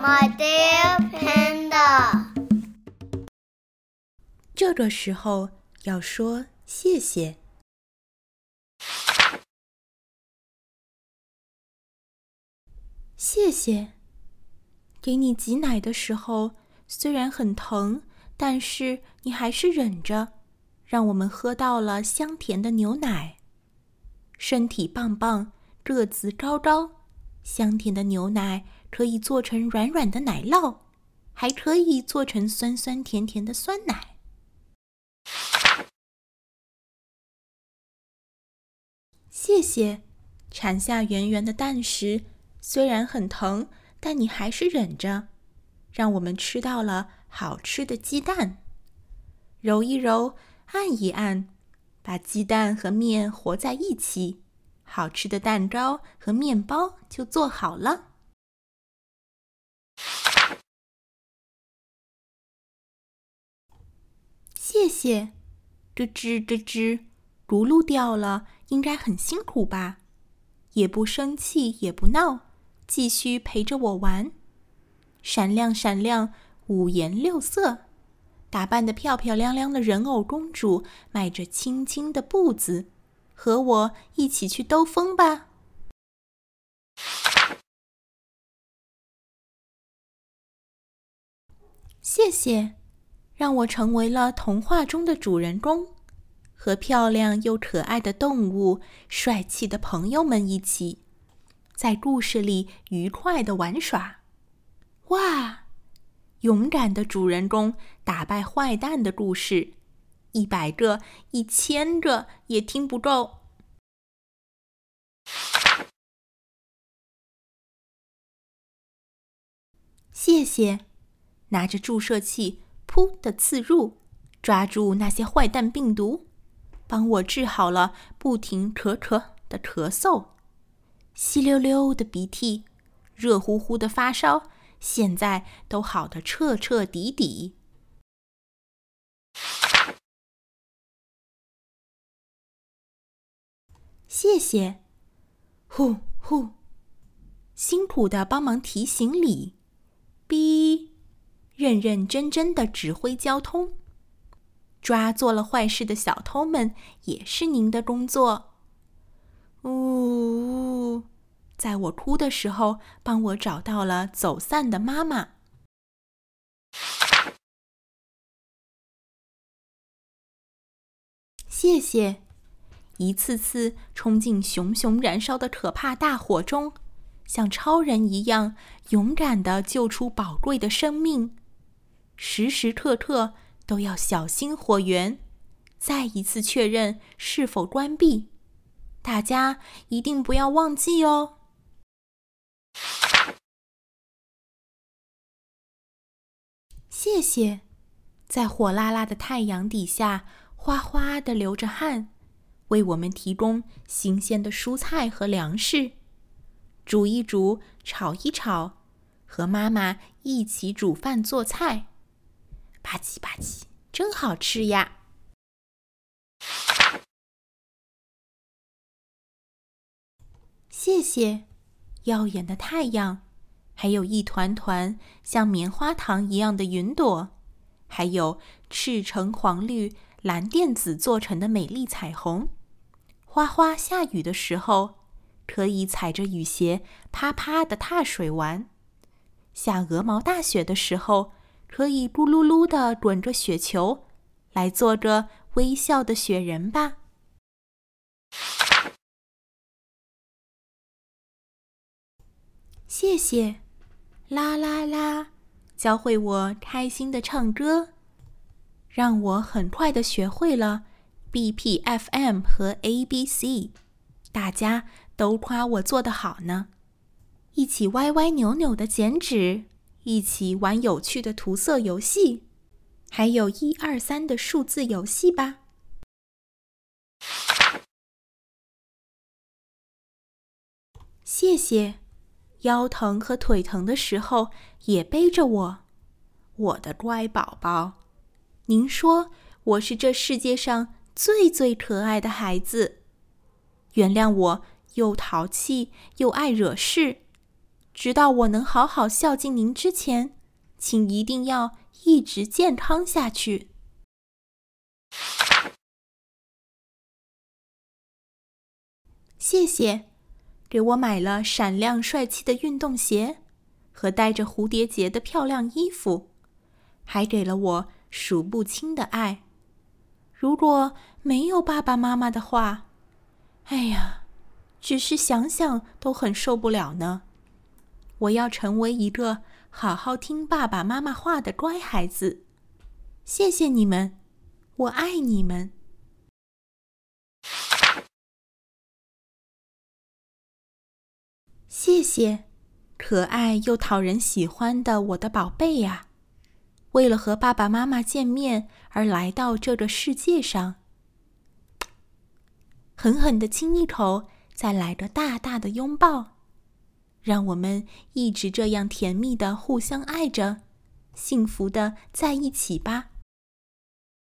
My dear panda。这个时候要说谢谢。谢谢。给你挤奶的时候，虽然很疼，但是你还是忍着，让我们喝到了香甜的牛奶。身体棒棒，个子高高，香甜的牛奶可以做成软软的奶酪，还可以做成酸酸甜甜的酸奶。谢谢，产下圆圆的蛋时，虽然很疼，但你还是忍着，让我们吃到了好吃的鸡蛋。揉一揉，按一按，把鸡蛋和面和在一起，好吃的蛋糕和面包就做好了。谢谢，咯吱咯吱，轱辘掉了。应该很辛苦吧？也不生气，也不闹，继续陪着我玩。闪亮闪亮，五颜六色，打扮的漂漂亮亮的人偶公主，迈着轻轻的步子，和我一起去兜风吧。谢谢，让我成为了童话中的主人公。和漂亮又可爱的动物、帅气的朋友们一起，在故事里愉快的玩耍。哇！勇敢的主人公打败坏蛋的故事，一百个、一千个也听不够。谢谢，拿着注射器，噗的刺入，抓住那些坏蛋病毒。帮我治好了不停咳咳的咳嗽，稀溜溜的鼻涕，热乎乎的发烧，现在都好的彻彻底底。谢谢，呼呼，辛苦的帮忙提行李，认认真真的指挥交通。抓做了坏事的小偷们也是您的工作。呜，在我哭的时候，帮我找到了走散的妈妈。谢谢，一次次冲进熊熊燃烧的可怕大火中，像超人一样勇敢的救出宝贵的生命，时时刻刻。都要小心火源，再一次确认是否关闭。大家一定不要忘记哦。谢谢，在火辣辣的太阳底下哗哗的流着汗，为我们提供新鲜的蔬菜和粮食，煮一煮，炒一炒，和妈妈一起煮饭做菜。吧唧吧唧，真好吃呀！谢谢，耀眼的太阳，还有一团团像棉花糖一样的云朵，还有赤橙黄绿蓝靛紫做成的美丽彩虹。哗哗下雨的时候，可以踩着雨鞋啪啪的踏水玩；下鹅毛大雪的时候。可以咕噜噜的滚着雪球，来做个微笑的雪人吧。谢谢，啦啦啦，教会我开心的唱歌，让我很快的学会了 B P F M 和 A B C，大家都夸我做的好呢。一起歪歪扭扭的剪纸。一起玩有趣的涂色游戏，还有一二三的数字游戏吧。谢谢，腰疼和腿疼的时候也背着我，我的乖宝宝。您说我是这世界上最最可爱的孩子，原谅我又淘气又爱惹事。直到我能好好孝敬您之前，请一定要一直健康下去。谢谢，给我买了闪亮帅气的运动鞋和带着蝴蝶结的漂亮衣服，还给了我数不清的爱。如果没有爸爸妈妈的话，哎呀，只是想想都很受不了呢。我要成为一个好好听爸爸妈妈话的乖孩子。谢谢你们，我爱你们。谢谢，可爱又讨人喜欢的我的宝贝呀！为了和爸爸妈妈见面而来到这个世界上，狠狠的亲一口，再来个大大的拥抱，让我们一直这样甜蜜的互相爱着，幸福的在一起吧。